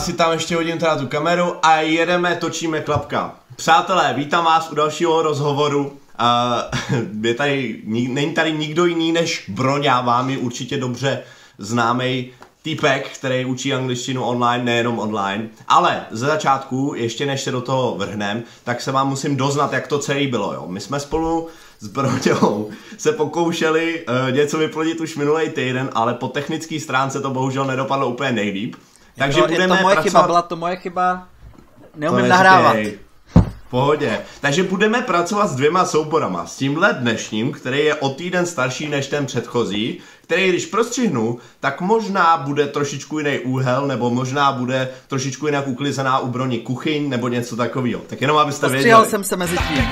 Si tam ještě hodím teda tu kameru a jedeme, točíme klapka. Přátelé, vítám vás u dalšího rozhovoru. Uh, je tady, není tady nikdo jiný než Broňa, vám je určitě dobře známý týpek, který učí angličtinu online, nejenom online. Ale ze začátku, ještě než se do toho vrhnem, tak se vám musím doznat, jak to celé bylo. Jo. My jsme spolu s Broďou se pokoušeli uh, něco vyplodit už minulý týden, ale po technické stránce to bohužel nedopadlo úplně nejlíp. Takže budeme je to moje pracovat... chyba, byla to moje chyba. Neumím nahrávat. Pohodě. Takže budeme pracovat s dvěma souborama. S tímhle dnešním, který je o týden starší než ten předchozí, který když prostřihnu, tak možná bude trošičku jiný úhel, nebo možná bude trošičku jinak uklizená u broni kuchyň, nebo něco takového. Tak jenom abyste Postřihal věděli. jsem se mezi tím.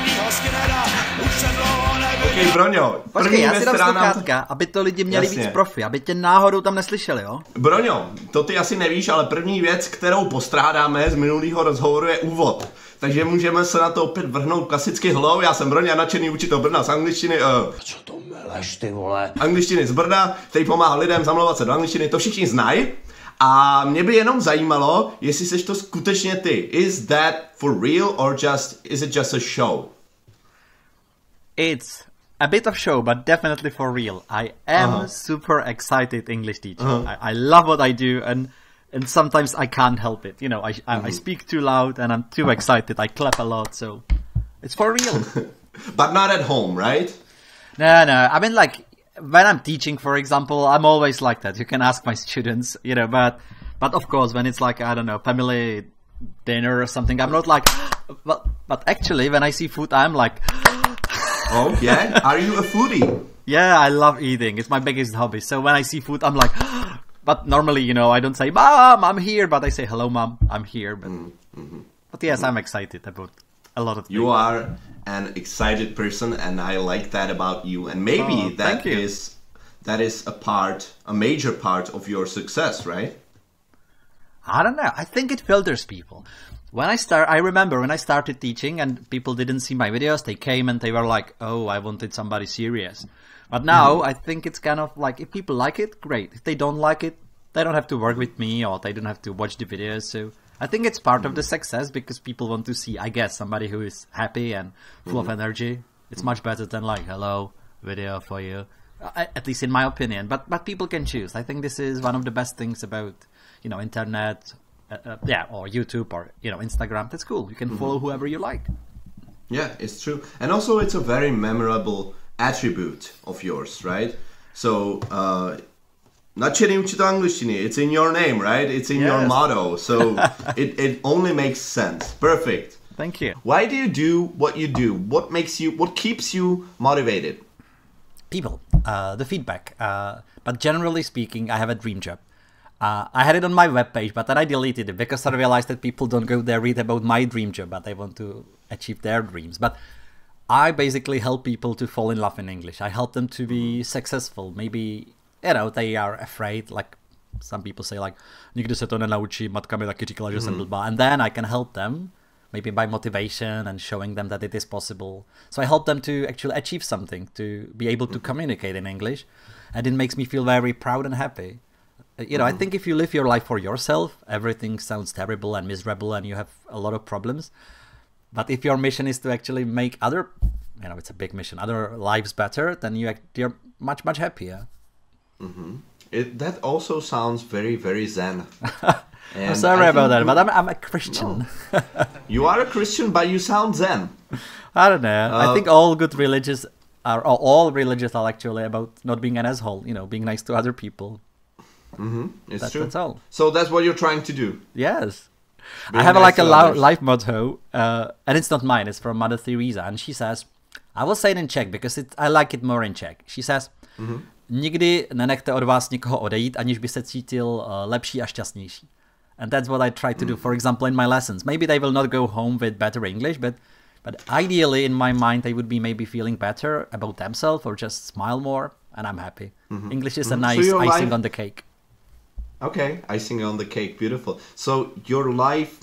OK, Broňo. Počkej, já si dám sluchátka, aby to lidi měli Jasně. víc profi, aby tě náhodou tam neslyšeli, jo? Broňo, to ty asi nevíš, ale první věc, kterou postrádáme z minulého rozhovoru je úvod. Takže můžeme se na to opět vrhnout klasicky hlou. Já jsem Broňa, nadšený učitel Brna z angličtiny. Uh, Co to meleš, ty vole? Angličtiny z Brna, který pomáhá lidem zamlouvat se do angličtiny, to všichni znají. A mě by jenom zajímalo, jestli seš to skutečně ty. Is that for real or just, is it just a show? It's a bit of show, but definitely for real. I am uh-huh. super excited English teacher. Uh-huh. I, I, love what I do, and and sometimes I can't help it. You know, I mm-hmm. I, speak too loud, and I'm too excited. I clap a lot, so it's for real. but not at home, right? No, no. I mean, like when I'm teaching, for example, I'm always like that. You can ask my students, you know, but but of course, when it's like I don't know, family dinner or something, I'm not like. But but actually, when I see food, I'm like. Oh yeah, are you a foodie? Yeah, I love eating. It's my biggest hobby. So when I see food, I'm like, but normally, you know, I don't say, "Mom, I'm here," but I say, "Hello, mom, I'm here." But, mm-hmm. but yes. I'm excited about a lot of things. You are an excited person, and I like that about you. And maybe oh, that is that is a part, a major part of your success, right? I don't know. I think it filters people when I start, I remember when I started teaching and people didn't see my videos, they came and they were like, "Oh, I wanted somebody serious." But now mm-hmm. I think it's kind of like if people like it, great. If they don't like it, they don't have to work with me or they don't have to watch the videos. So I think it's part mm-hmm. of the mm-hmm. success because people want to see, I guess, somebody who is happy and full mm-hmm. of energy. It's much better than like, "Hello, video for you." at least in my opinion. But but people can choose. I think this is one of the best things about you know internet uh, uh, yeah, or YouTube or you know Instagram. That's cool. You can mm-hmm. follow whoever you like. Yeah, it's true, and also it's a very memorable attribute of yours, right? So. Uh, Nadšený učitel angličtiny. It's in your name, right? It's in yes. your motto. So it, it only makes sense. Perfect. Thank you. Why do you do what you do? What makes you, what keeps you motivated? People, uh, the feedback. Uh, but generally speaking, I have a dream job. Uh, I had it on my webpage, but then I deleted it because I realized that people don't go there read about my dream job, but they want to achieve their dreams. But I basically help people to fall in love in English. I help them to be successful. Maybe, you know, they are afraid, like some people say, like, nikdy se to nenaučí, matka mi taky říkala, že jsem hmm. blbá. And then I can help them, maybe by motivation and showing them that it is possible. So I help them to actually achieve something, to be able to hmm. communicate in English. And it makes me feel very proud and happy. You know, mm-hmm. I think if you live your life for yourself, everything sounds terrible and miserable and you have a lot of problems. But if your mission is to actually make other, you know, it's a big mission, other lives better, then you you're much much happier. Mm-hmm. It, that also sounds very very zen. I'm sorry I about that, but I'm, I'm a Christian. No. you are a Christian, but you sound zen. I don't know. Uh, I think all good religions are all religions are actually about not being an asshole. You know, being nice to other people. Mm-hmm. It's that, true. That's all. So that's what you're trying to do. Yes. Being I have nice like a life motto, uh, and it's not mine. It's from Mother Teresa, and she says, "I will say it in Czech because it, I like it more in Czech." She says, mm-hmm. "Nikdy nenechte od vás nikoho odejít, aniž by se cítil uh, lepší a šťastnější." And that's what I try to do. Mm. For example, in my lessons, maybe they will not go home with better English, but but ideally, in my mind, they would be maybe feeling better about themselves or just smile more, and I'm happy. Mm-hmm. English is mm-hmm. a nice so icing life, on the cake. Okay, icing on the cake, beautiful. So your life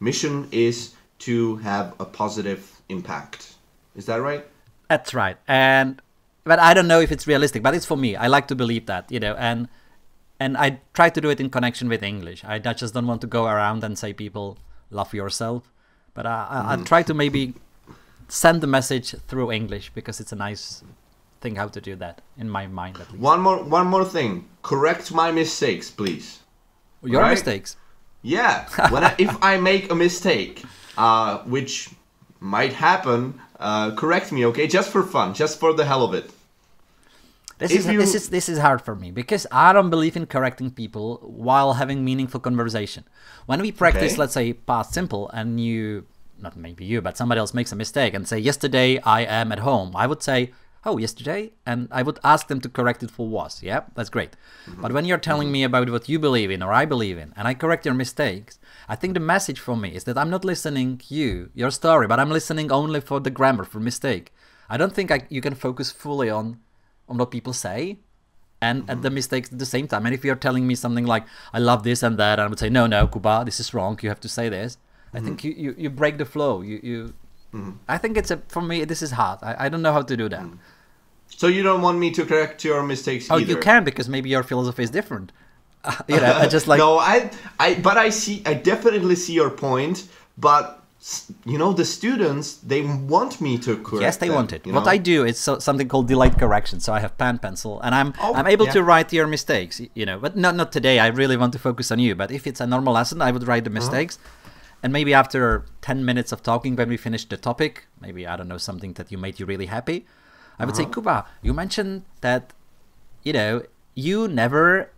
mission is to have a positive impact. Is that right? That's right. And but I don't know if it's realistic, but it's for me. I like to believe that, you know, and and I try to do it in connection with English. I, I just don't want to go around and say people love yourself, but I, I, I mm. try to maybe send the message through English because it's a nice thing how to do that in my mind at least. One more one more thing. Correct my mistakes, please. Your right? mistakes. Yeah. When I, if I make a mistake, uh, which might happen, uh, correct me, okay? Just for fun, just for the hell of it. This If is you- this is this is hard for me because I don't believe in correcting people while having meaningful conversation. When we practice, Okay. let's say past simple, and you, not maybe you, but somebody else makes a mistake and say, "Yesterday I am at home," I would say, "Oh, yesterday," and I would ask them to correct it for was. Yeah, that's great. But when you're telling me about what you believe in or I believe in, and I correct your mistakes, I think the message for me is that I'm not listening you, your story, but I'm listening only for the grammar, for mistake. I don't think I, you can focus fully on on what people say and at the mistakes at the same time. And if you're telling me something like, I love this and that, and I would say, no, no, Kuba, this is wrong. You have to say this. I think you, you, you break the flow. You, you mm-hmm. I think it's a, for me, this is hard. I, I don't know how to do that. Mm-hmm. So you don't want me to correct your mistakes Oh, either? you can because maybe your philosophy is different. you know, I just like, no, I, I, but I see, I definitely see your point. But you know, the students they want me to correct. yes, they them, want it. What know? I do is so, something called delayed correction. So I have pen, pencil, and I'm Oh, I'm able to write your mistakes. You know, but not not today. I really want to focus on you. But if it's a normal lesson, I would write Uh-huh. the mistakes, and maybe after ten minutes of talking, when we finish the topic, maybe I don't know something that you made you really happy, I would say, Uh-huh. Kuba, you mentioned that, you know, you never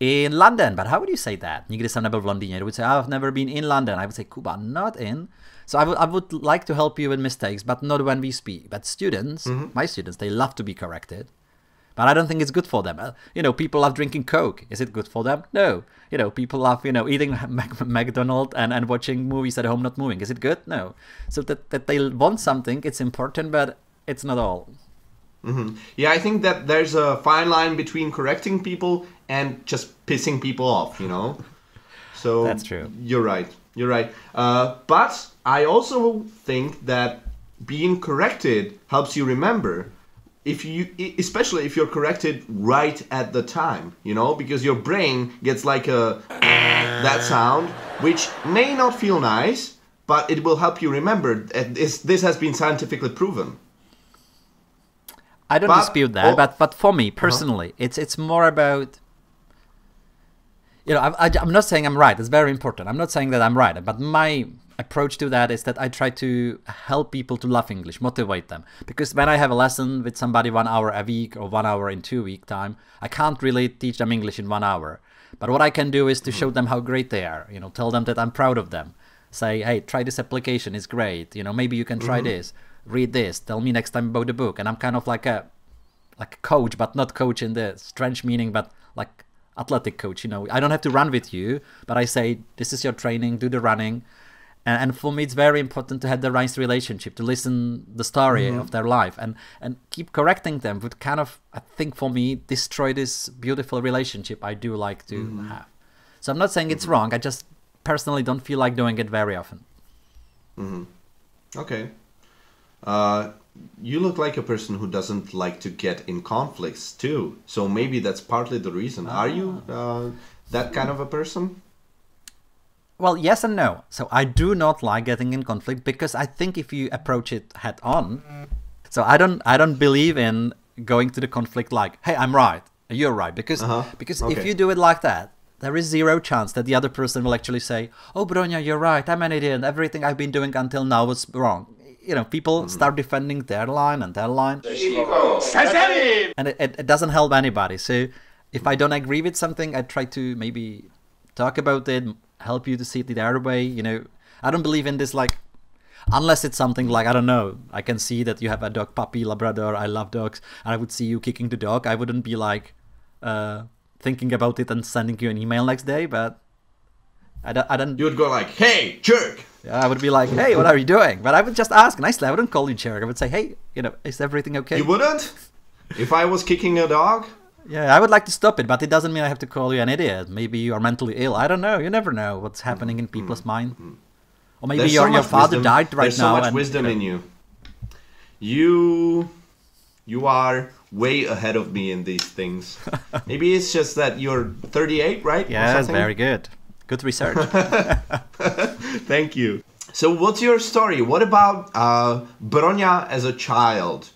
in London, but how would you say that? You Nikdy jsem nebyl v Londýně. You would say, I've never been in London. I would say, Kuba, not in. So I would, I would like to help you with mistakes, but not when we speak. But students, Mm-hmm. my students, they love to be corrected. But I don't think it's good for them. Uh, You know, people love drinking Coke. Is it good for them? No. You know, people love, you know, eating Mac- McDonald's and, and watching movies at home, not moving. Is it good? No. So that, that they want something, it's important, but it's not all. Yeah, I think that there's a fine line between correcting people and just pissing people off, you know? So That's true. You're right. You're right. Uh, but I also think that being corrected helps you remember. If you, especially if you're corrected right at the time, you know, because your brain gets like a that sound, which may not feel nice, but it will help you remember. This this has been scientifically proven. I don't But- dispute that, oh- but but for me uh-huh. personally, it's it's more about. You know, I, I, I'm not saying I'm right. It's very important. I'm not saying that I'm right, but my approach to that is that I try to help people to love English, motivate them. Because when I have a lesson with somebody one hour a week or one hour in two week time, I can't really teach them English in one hour. But what I can do is to show them how great they are. You know, tell them that I'm proud of them. Say, hey, try this application. It's great. You know, maybe you can try mm-hmm. this. Read this. Tell me next time about the book. And I'm kind of like a like a coach, but not coach in the strange meaning, but like athletic coach. You know, I don't have to run with you, but I say this is your training, do the running. And, and for me, it's very important to have the right relationship, to listen the story mm-hmm. of their life, and and keep correcting them would kind of, I think, for me, destroy this beautiful relationship I do like to mm-hmm. have. So I'm not saying it's mm-hmm. wrong. I just personally don't feel like doing it very often. Okay. Uh, you look like a person who doesn't like to get in conflicts too. So maybe that's partly the reason. Are you uh, that kind of a person? Well, yes and no. So I do not like getting in conflict because I think if you approach it head on, so I don't I don't believe in going to the conflict like, hey, I'm right, you're right, because Uh-huh. because if you do it like that, there is zero chance that the other person will actually say, oh, Bronya, you're right, I'm an idiot, everything I've been doing until now was wrong. You know, people Mm-hmm. start defending their line and their line and it, it, it doesn't help anybody. So if I don't agree with something, I try to maybe talk about it, help you to see it the other way. You know, I don't believe in this like, unless it's something like I don't know. I can see that you have a dog puppy Labrador. I love dogs, and I would see you kicking the dog. I wouldn't be like uh, thinking about it and sending you an email next day, but. I don't, I don't You would go like, "Hey, jerk!" I would be like, hey, what are you doing? But I would just ask nicely. I wouldn't call you jerk. I would say, hey, you know, is everything okay? You wouldn't? If I was kicking a dog? Yeah, I would like to stop it, but it doesn't mean I have to call you an idiot. Maybe you are mentally ill. I don't know. You never know what's happening in people's mm-hmm. mind. Mm-hmm. Or maybe your, so your father wisdom- died right There's now. so much and, wisdom you know, in you. You, you are way ahead of me in these things. Maybe it's just that you're 38, right? Yeah, something? very good. Good research. Thank you. So, what's your story? What about uh, Bronya as a child?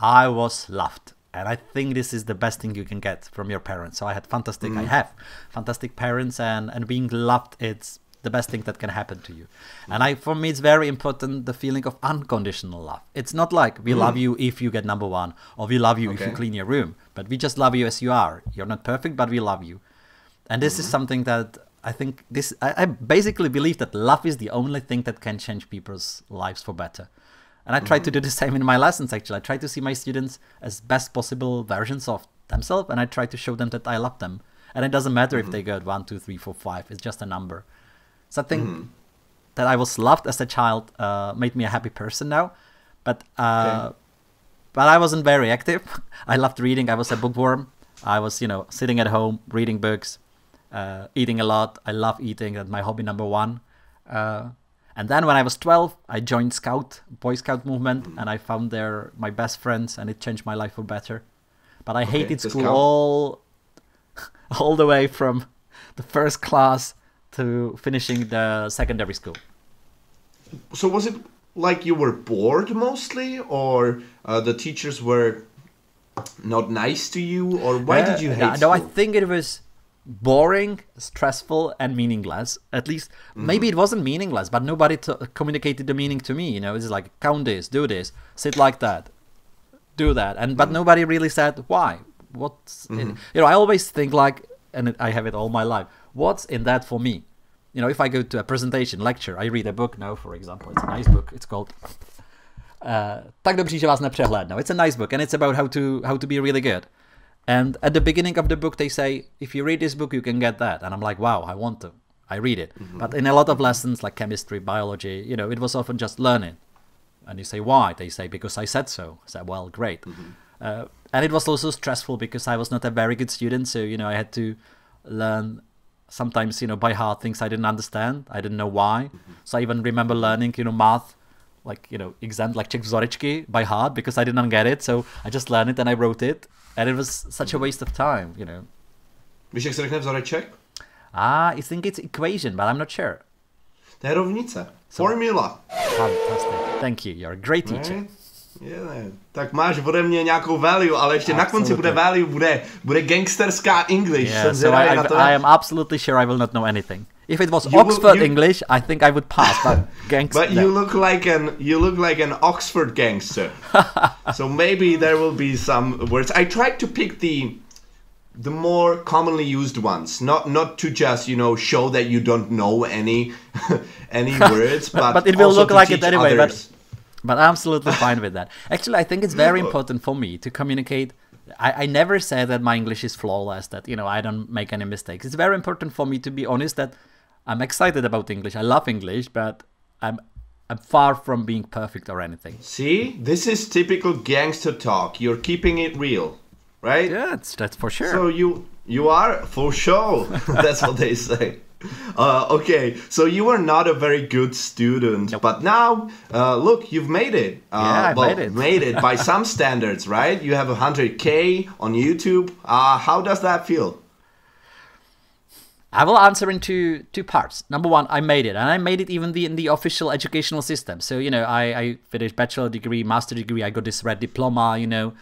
I was loved. And I think this is the best thing you can get from your parents. So I had fantastic, I mm. have fantastic parents, and, and being loved, it's the best thing that can happen to you. And I, for me, it's very important the feeling of unconditional love. It's not like we love mm. you if you get number one, or we love you if you clean your room, but we just love you as you are. You're not perfect, but we love you. And this is mm-hmm. something that I think this, I, I basically believe that love is the only thing that can change people's lives for better. And I try to do the same in my lessons actually. I try to see my students as best possible versions of themselves and I try to show them that I love them. And it doesn't matter if they got one, two, three, four, five. It's just a number. So I think that I was loved as a child uh, made me a happy person now. But uh, Okay. but I wasn't very active. I loved reading. I was a bookworm. I was, you know, sitting at home reading books, uh, eating a lot. I love eating. That's my hobby number one. Uh, and then when I was 12, I joined Scout, Boy Scout movement, and I found there my best friends, and it changed my life for better. But I hated school all, all the way from the first class to finishing the secondary school. So, was it like you were bored mostly, or uh, the teachers were not nice to you, or why did you Uh, hate No, I think it was boring, stressful, and meaningless. At least Mm-hmm. maybe it wasn't meaningless, but nobody t- communicated the meaning to me. You know, it's like count this, do this, sit like that, do that, and Mm-hmm. but nobody really said why. What's in, you know? I always think like, and I have it all my life. What's in that for me? You know, if I go to a presentation, lecture, I read a book now, for example. It's a nice book. It's called uh, tak dobří, že vás nepřehlédnou. It's a nice book and it's about how to how to be really good. And at the beginning of the book, they say, if you read this book, you can get that. And I'm like, wow, I want to. I read it. Mm-hmm. But in a lot of lessons, like chemistry, biology, you know, it was often just learning. And you say, why? They say, because I said so. I said, well, great. Mm-hmm. Uh, and it was also stressful because I was not a very good student. So, you know, I had to learn sometimes, you know, by heart things I didn't understand. I didn't know why. Mm-hmm. So I even remember learning, you know, math, like, you know, exam, like Czech by heart because I didn't get it. So I just learned it and I wrote it. And it was such a waste of time, you know. Víš, jak se řekne vzoreček? Ah, I think it's equation, but I'm not sure. To je rovnice. Formula. Fantastic. Thank you. You're a great teacher. Ne? Je, ne. Tak máš ode mě nějakou value, ale ještě na konci Absolutely. bude value, bude, bude gangsterská English. Yeah, Jsem so I, na to. I am absolutely sure I will not know anything. If it was You will- Oxford you- English, I think I would pass, but gangster. But you look like an you look like an Oxford gangster. so maybe there will be some words. I tried to pick the the more commonly used ones, not not to just you know show that you don't know any any words, but but it will look like it anyway, others. But I'm absolutely fine with that. Actually, I think it's very important for me to communicate. I, I never say that my English is flawless, that, you know, I don't make any mistakes. It's very important for me to be honest that I'm excited about English. I love English, but I'm, I'm far from being perfect or anything. See, this is typical gangster talk. You're keeping it real, right? Yeah, that's, that's for sure. So you you are for sure. That's what they say. Uh, okay, so you were not a very good student, but now uh, look, you've made it. Uh, Yeah, I well, made it. made it by some standards, right? You have 100k on YouTube. Uh, how does that feel? I will answer in two two parts. Number one, I made it, and I made it even the, in the official educational system. So you know, I, I finished bachelor degree, master degree. I got this red diploma. You know,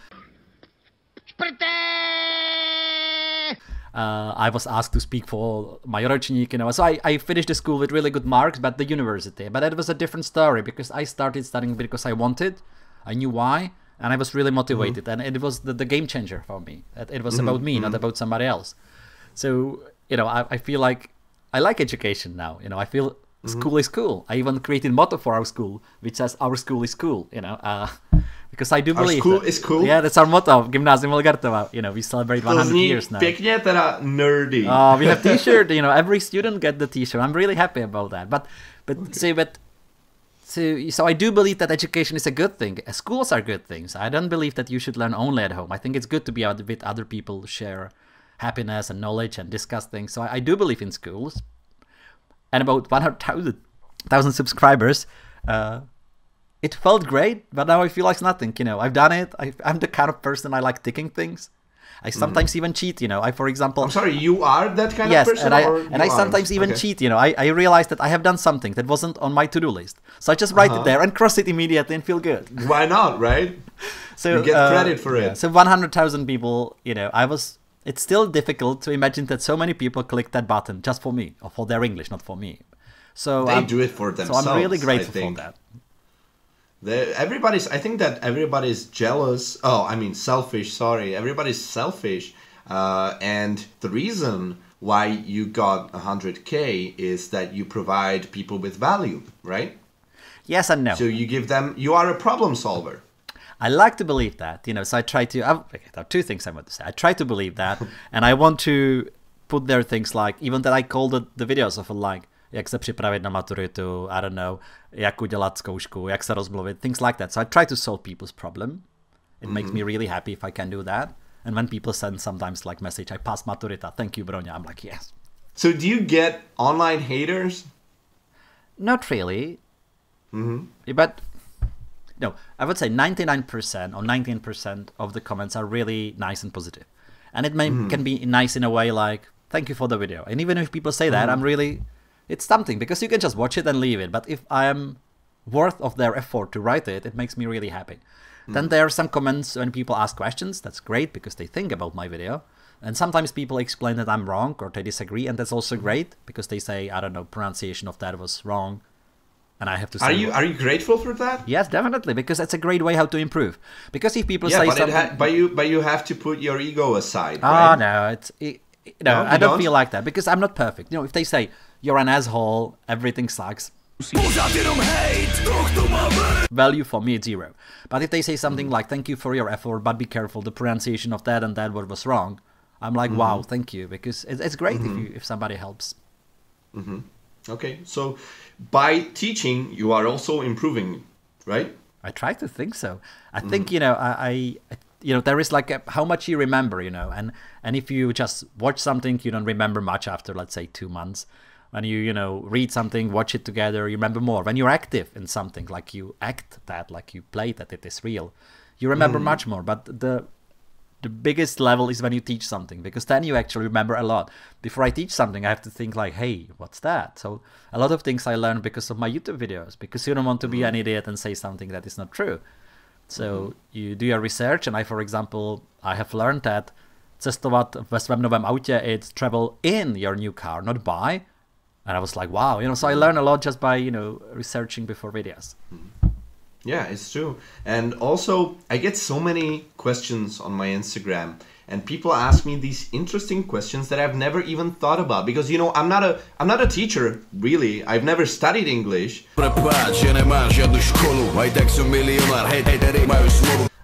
uh, I was asked to speak for my ročník, you know. So I, I finished the school with really good marks, but the university. But that was a different story because I started studying because I wanted. I knew why, and I was really motivated, and it was the, the game changer for me. It, it was about me, not about somebody else. So you know, I, I feel like I like education now. You know, I feel school is cool. I even created motto for our school, which says "Our school is cool." You know, uh, because I do Our believe school that- is cool? Yeah, that's our motto, Gymnasium Elgartova. You know, we celebrate 100 years now. pěkně teda nerdy. Oh, we have T-shirt. You know, every student get the T-shirt. I'm really happy about that. But, but say, but so so I do believe that education is a good thing. Uh, Schools are good things. I don't believe that you should learn only at home. I think it's good to be out with other people, share happiness and knowledge, and discuss things. So I, I do believe in schools. And about 100,000 thousand subscribers. Uh, it felt great, but now I feel like nothing. You know, I've done it. I, I'm the kind of person I like ticking things. I sometimes mm-hmm. even cheat. You know, I for example. I'm sorry, you are that kind yes, of person. Yes, and I and I sometimes even okay. cheat. You know, I, I realize that I have done something that wasn't on my to-do list, so I just write uh-huh. it there and cross it immediately and feel good. Why not, right? so you get uh, credit for it. So 100,000 people. You know, I was. It's still difficult to imagine that so many people click that button just for me or for their English, not for me. So they um, do it for themselves. So I'm really grateful for that. Everybody's. I think that everybody's jealous. Oh, I mean selfish. Sorry, everybody's selfish uh, and the reason why you got 100k is that you provide people with value, right? Yes and no. So you give them, you are a problem solver. I like to believe that, you know, so I try to, I've, there are two things I want to say. I try to believe that, and I want to put there things like, even that I called the, the videos of a like, jak se připravit na maturitu, I don't know, jak udělat zkoušku, jak se rozmluvit, things like that. So I try to solve people's problem. It mm-hmm. makes me really happy if I can do that. And when people send sometimes like message, I pass maturita, thank you, Bronya. I'm like, yes. So do you get online haters? Not really. Mm-hmm. But no, I would say 99% or 19% of the comments are really nice and positive. And it may, mm-hmm. can be nice in a way like, thank you for the video. And even if people say that, mm-hmm. I'm really, it's something because you can just watch it and leave it. But if I am worth of their effort to write it, it makes me really happy. Then hmm. there are some comments when people ask questions. That's great because they think about my video. And sometimes people explain that I'm wrong or they disagree, and that's also hmm. great because they say, I don't know, pronunciation of that was wrong. And I have to say, are you are you grateful for that? Yes, definitely, because that's a great way how to improve. Because if people yeah, say but something, ha- but you but you have to put your ego aside. Oh right? no, it's it, no, no I don't, don't feel like that because I'm not perfect. You know, if they say you're an asshole, everything sucks, Value for me it's zero. But if they say something like "Thank you for your effort, but be careful the pronunciation of that and that word was wrong," I'm like, mm-hmm. "Wow, thank you," because it's, it's great mm-hmm. if you if somebody helps. Mm-hmm. Okay, so by teaching, you are also improving, right? I try to think so. I think you know I, I you know there is like a, how much you remember, you know, and and if you just watch something, you don't remember much after let's say two months when you you know read something watch it together you remember more when you're active in something like you act that like you play that it is real you remember mm. much more but the the biggest level is when you teach something because then you actually remember a lot before i teach something i have to think like hey what's that so a lot of things i learn because of my youtube videos because you don't want to be mm. an idiot and say something that is not true so mm-hmm. you do your research and i for example i have learned that cestovat ve svém novém autě it's travel in your new car not buy and I was like, wow, you know. So I learned a lot just by you know researching before videos. Mm-hmm. Yeah, it's true. And also, I get so many questions on my Instagram, and people ask me these interesting questions that I've never even thought about because you know I'm not a I'm not a teacher really. I've never studied English.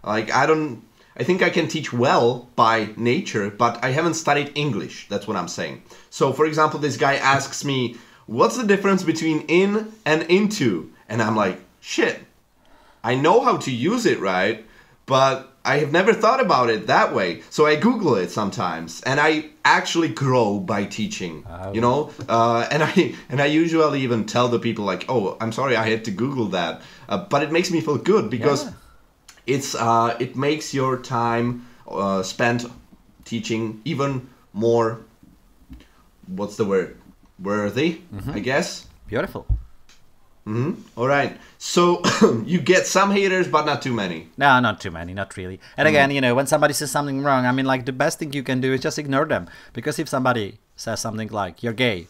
Like I don't I think I can teach well by nature, but I haven't studied English. That's what I'm saying. So, for example, this guy asks me, What's the difference between in and into? And I'm like, Shit, I know how to use it right, but I have never thought about it that way. So I Google it sometimes, and I actually grow by teaching. Oh. You know, uh, and I and I usually even tell the people like, "Oh, I'm sorry, I had to Google that," uh, but it makes me feel good because. Yeah it's uh, it makes your time uh, spent teaching even more what's the word worthy mm-hmm. i guess. Beautiful. Mm-hmm. all right. So you get some haters but not too many. No not too many not really. And mm-hmm. again you know when somebody says something wrong i mean like the best thing you can do is just ignore them. Because if somebody says something like you're gay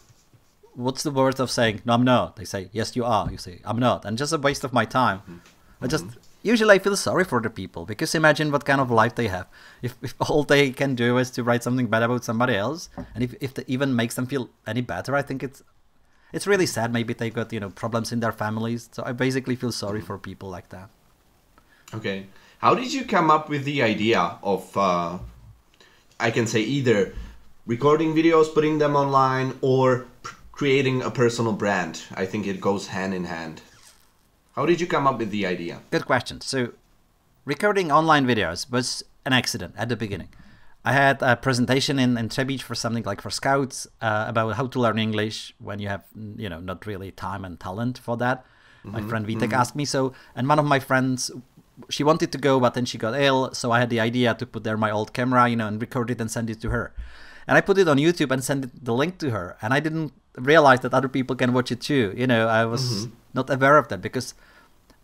what's the worth of saying no i'm not? They say yes you are. You say i'm not. And just a waste of my time. Mm-hmm. i just usually I feel sorry for the people because imagine what kind of life they have. If, if all they can do is to write something bad about somebody else, and if, if it even makes them feel any better, I think it's it's really sad. Maybe they've got you know problems in their families. So I basically feel sorry for people like that. Okay, how did you come up with the idea of? Uh, I can say either recording videos, putting them online, or creating a personal brand. I think it goes hand in hand. How did you come up with the idea? Good question. So, recording online videos was an accident at the beginning. I had a presentation in, in Třebíč for something like for scouts uh, about how to learn English when you have, you know, not really time and talent for that. My mm-hmm, friend Vitek mm-hmm. asked me so, and one of my friends, she wanted to go, but then she got ill, so I had the idea to put there my old camera, you know, and record it and send it to her. And I put it on YouTube and sent the link to her, and I didn't realize that other people can watch it too. You know, I was mm-hmm. Not aware of that because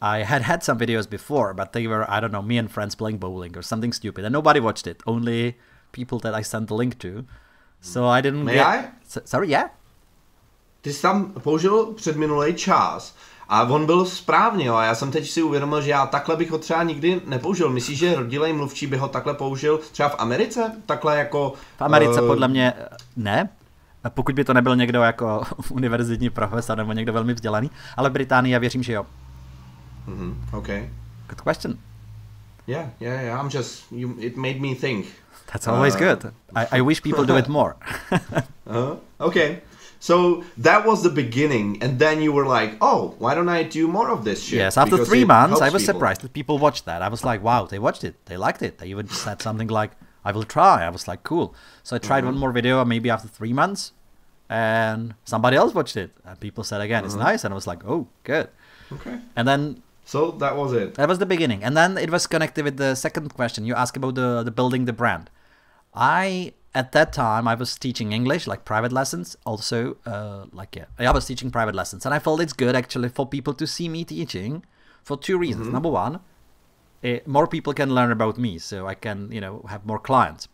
I had had some videos before, but they were I don't know me and friends playing bowling or something stupid, and nobody watched it. Only people that I sent the link to. So I didn't May get. I? S- sorry, yeah. Ty jsi tam použil předminulý čas a on byl správně, jo. a já jsem teď si uvědomil, že já takhle bych ho třeba nikdy nepoužil. Myslíš, že rodilej mluvčí by ho takhle použil třeba v Americe? Takhle jako... V Americe eh, podle mě eh, ne. Pokud by to nebyl někdo jako univerzitní profesor nebo někdo velmi vzdělaný, ale v Británii já věřím, že jo. mhm, okay. Good question. Yeah, yeah, yeah. I'm just... You, it made me think. That's always Uh, good. I, I wish people do it more. Uh, okay. So that was the beginning, and then you were like, "Oh, why don't I do more of this shit?" yes, after Because three months, I was people. surprised that people watched that. I was like, wow, they watched it. They liked it. They even said something like, I will try. I was like, cool. So I tried Mm-hmm. one more video, maybe after three months, and somebody else watched it. And people said again, it's Mm-hmm. nice. And I was like, oh, good. Okay. And then So that was it. That was the beginning, and then it was connected with the second question you asked about the the building the brand. I at that time I was teaching English like private lessons, also uh, like yeah, I was teaching private lessons, and I felt it's good actually for people to see me teaching for two reasons. Number one, eh, more people can learn about me, so I can you know have more clients.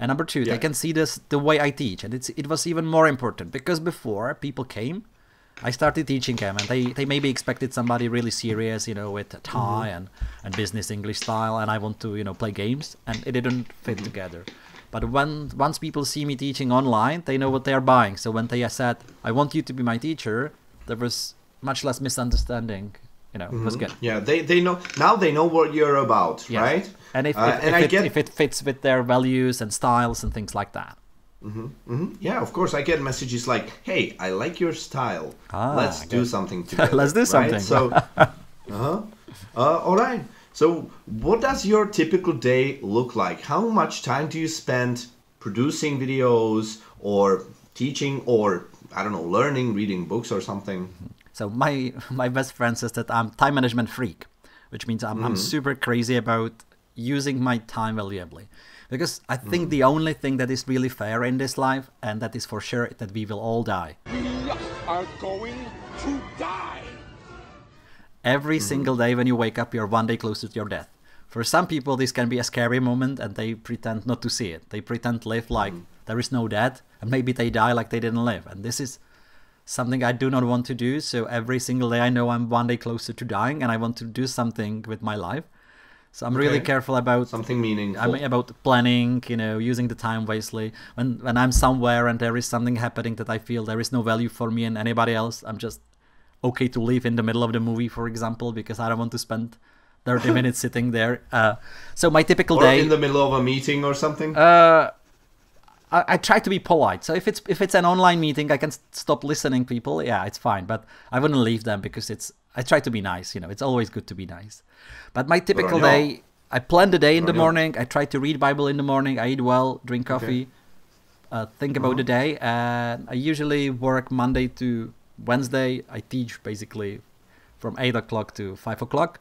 And number two, Yeah. they can see this the way I teach, and it's it was even more important because before people came, I started teaching them, and they, they maybe expected somebody really serious, you know, with a tie mm-hmm. and, and business English style, and I want to, you know, play games, and it didn't fit mm-hmm. together. But when once people see me teaching online, they know what they are buying. So when they said, "I want you to be my teacher," there was much less misunderstanding. You know, was good. Yeah, they they know now. They know what you're about, Yes. right? And if, Uh, if, and if, I it, get if it fits with their values and styles and things like that. Mhm. Yeah, of course. I get messages like, "Hey, I like your style. Ah, Let's do something together." Let's do right? something. So, uh-huh. uh, all right. So, what does your typical day look like? How much time do you spend producing videos or teaching or I don't know, learning, reading books or something? So my my best friend says that I'm time management freak, which means I'm, I'm hmm. super crazy about using my time valuably. Because I think hmm. the only thing that is really fair in this life, and that is for sure, that we will all die. We are going to die. Every hmm. single day when you wake up, you're one day closer to your death. For some people, this can be a scary moment, and they pretend not to see it. They pretend live like there is no death, and maybe they die like they didn't live. And this is something I do not want to do. So every single day, I know I'm one day closer to dying, and I want to do something with my life. So I'm really careful about Something meaningful. I mean about planning, you know, using the time wisely. When when I'm somewhere and there is something happening that I feel there is no value for me and anybody else, I'm just okay to leave in the middle of the movie, for example, because I don't want to spend 30 minutes sitting there. Uh, so my typical or day. in the middle of a meeting or something. Uh, I, I try to be polite. So if it's if it's an online meeting, I can stop listening. People, yeah, it's fine. But I wouldn't leave them because it's. I try to be nice. You know, it's always good to be nice. But my typical day, I plan the day in the morning. I try to read Bible in the morning. I eat well, drink coffee, uh, think about the day, and I usually work Monday to Wednesday. I teach basically from eight o'clock to five o'clock.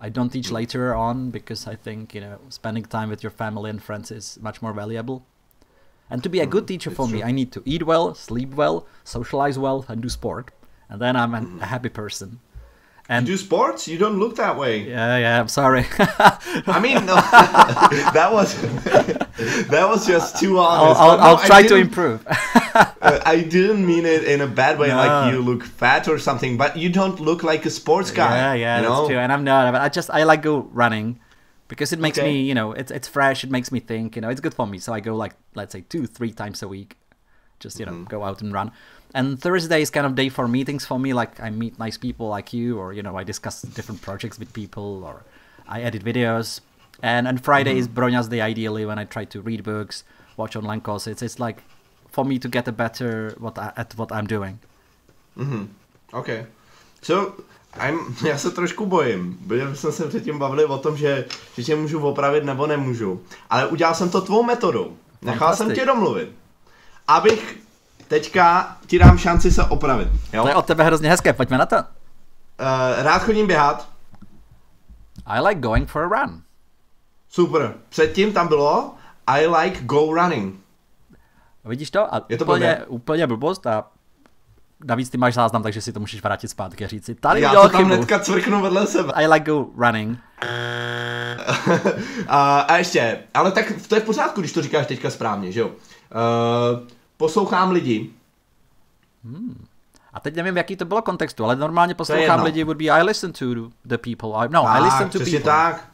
I don't teach later on because I think you know spending time with your family and friends is much more valuable. And to be a good teacher it's for me. I need to eat well, sleep well, socialize well, and do sport, and then I'm an, a happy person. And do sports? You don't look that way. yeah, yeah, I'm sorry. I mean, no, that was that was just too I'll, honest. I'll, no, I'll try to improve. uh, I didn't mean it in a bad way, No. like you look fat or something. But you don't look like a sports guy. Yeah, yeah, you that's true. And I'm not. I just I like go running because it makes Okay. me, you know, it's it's fresh. It makes me think. You know, it's good for me. So I go like let's say two, three times a week, just you know, Mm-hmm. go out and run. And Thursday is kind of day for meetings for me. Like I meet nice people like you, or you know, I discuss different projects with people, or I edit videos. And and Friday is Mm-hmm. Broňa's day ideally when I try to read books, watch online courses. It's like for me to get a better what I, at what I'm doing. Hmm. Okay. So, I'm, já se trošku bojím, protože jsme se předtím bavili o tom, že, že tě můžu opravit nebo nemůžu. Ale udělal jsem to tvou metodou. Nechal jsem tě domluvit. Abych teďka ti dám šanci se opravit. Jo? To je od tebe hrozně hezké. Pojďme na to. rád chodím běhat. I like going for a run. Super. Předtím tam bylo I like go running. Vidíš to? A Je to úplně, blbě. úplně blbost a navíc ty máš záznam, takže si to můžeš vrátit zpátky a říct si, tady Já to tam chybu. hnedka cvrknu vedle sebe. I like go running. a, a ještě, ale tak to je v pořádku, když to říkáš teďka správně, že jo? Uh, poslouchám lidi. A teď nevím, jaký to bylo kontextu, ale normálně poslouchám jedno. lidi would be I listen to the people. I, no, I Tak, listen to people. tak.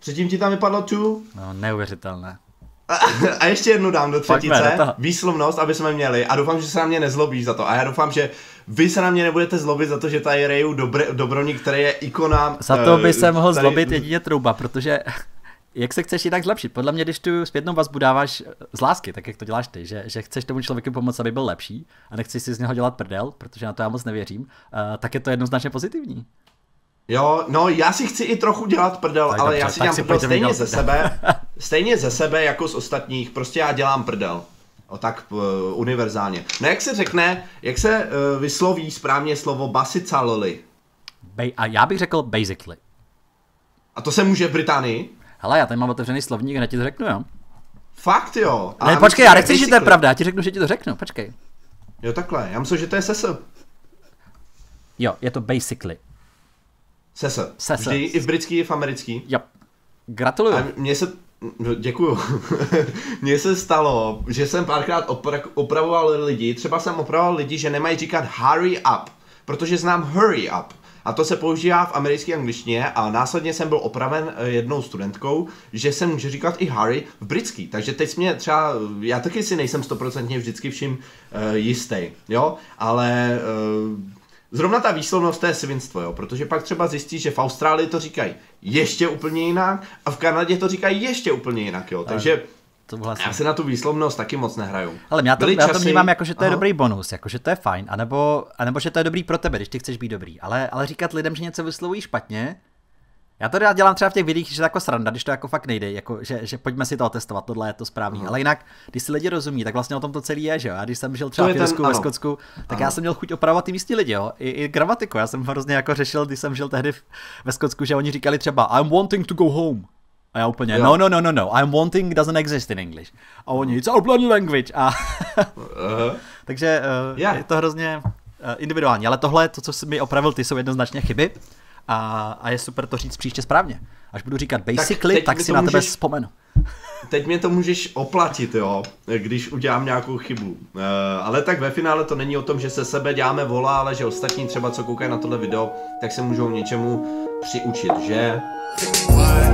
Předtím ti tam vypadlo tu. No, neuvěřitelné. A ještě jednu dám do Pojďme třetice. toho. Výslovnost, aby jsme měli. A doufám, že se na mě nezlobíš za to. A já doufám, že vy se na mě nebudete zlobit za to, že tady Reju Dobr- Dobroník, který je ikona. Za to eh, by se mohl tady- zlobit jedině trouba, protože jak se chceš jinak zlepšit? Podle mě, když tu zpětnou vazbu dáváš z lásky, tak jak to děláš ty, že, že chceš tomu člověku pomoct, aby byl lepší a nechceš si z něho dělat prdel, protože na to já moc nevěřím, uh, tak je to jednoznačně pozitivní. Jo, no já si chci i trochu dělat prdel, Tak ale dobře, já si dělám si prdel stejně ze sebe, stejně ze sebe jako z ostatních, prostě já dělám prdel. O tak uh, univerzálně. No jak se řekne, jak se uh, vysloví správně slovo basicaloli? Ba- a já bych řekl basically. A to se může v Británii? Hele, já tady mám otevřený slovník, hned ti to řeknu, jo. Fakt jo. A Ne, počkej, já nechci, že to je pravda, já ti řeknu, že ti to řeknu, počkej. Jo takhle, já myslím, že to je sese. Jo, je to basically. Sese. Sese. Vždy i v britský, i v americký. Jo. Gratuluju. A mně se, no, děkuju. mně se stalo, že jsem párkrát opra- opravoval lidi, třeba jsem opravoval lidi, že nemají říkat hurry up, protože znám hurry up. A to se používá v americké angličtině a následně jsem byl opraven eh, jednou studentkou, že se může říkat i Harry v britský. Takže teď mě třeba, já taky si nejsem stoprocentně vždycky vším uh, jistý, jo, ale uh, Zrovna ta výslovnost to je svinstvo, jo, protože pak třeba zjistíš, že v Austrálii to říkají ještě úplně jinak a v Kanadě to říkají ještě úplně jinak, jo, takže To vlastně. já se na tu výslovnost taky moc nehraju. Ale já to, Byly já to časy- vnímám jako, že to je Aha. dobrý bonus, jako, že to je fajn, anebo, anebo že to je dobrý pro tebe, když ty chceš být dobrý. Ale, ale říkat lidem, že něco vyslovují špatně, já to rád dělám třeba v těch videích, že to jako sranda, když to jako fakt nejde, jako, že, že pojďme si to otestovat, tohle je to správný. Ale jinak, když si lidi rozumí, tak vlastně o tom to celý je, že jo. A když jsem žil třeba v Irsku, ve. Skotsku, tak Ano. já jsem měl chuť opravovat ty místní lidi, jo. I, I gramatiku. Já jsem hrozně jako řešil, když jsem žil tehdy v, ve Skotsku, že oni říkali třeba I'm wanting to go home. A já úplně, Jo. no, no, no, no, no, I'm wanting doesn't exist in English. A oni, it's our bloody language. A Uh, takže uh, Já. je to hrozně uh, individuální, ale tohle, to, co jsi mi opravil, ty jsou jednoznačně chyby a, a je super to říct příště správně. Až budu říkat basically, tak, tak si na tebe můžeš- vzpomenu. teď mě to můžeš oplatit, jo, když udělám nějakou chybu. Uh, ale tak ve finále to není o tom, že se sebe děláme vola, ale že ostatní třeba, co koukají na tohle video, tak se můžou něčemu přiučit, že? You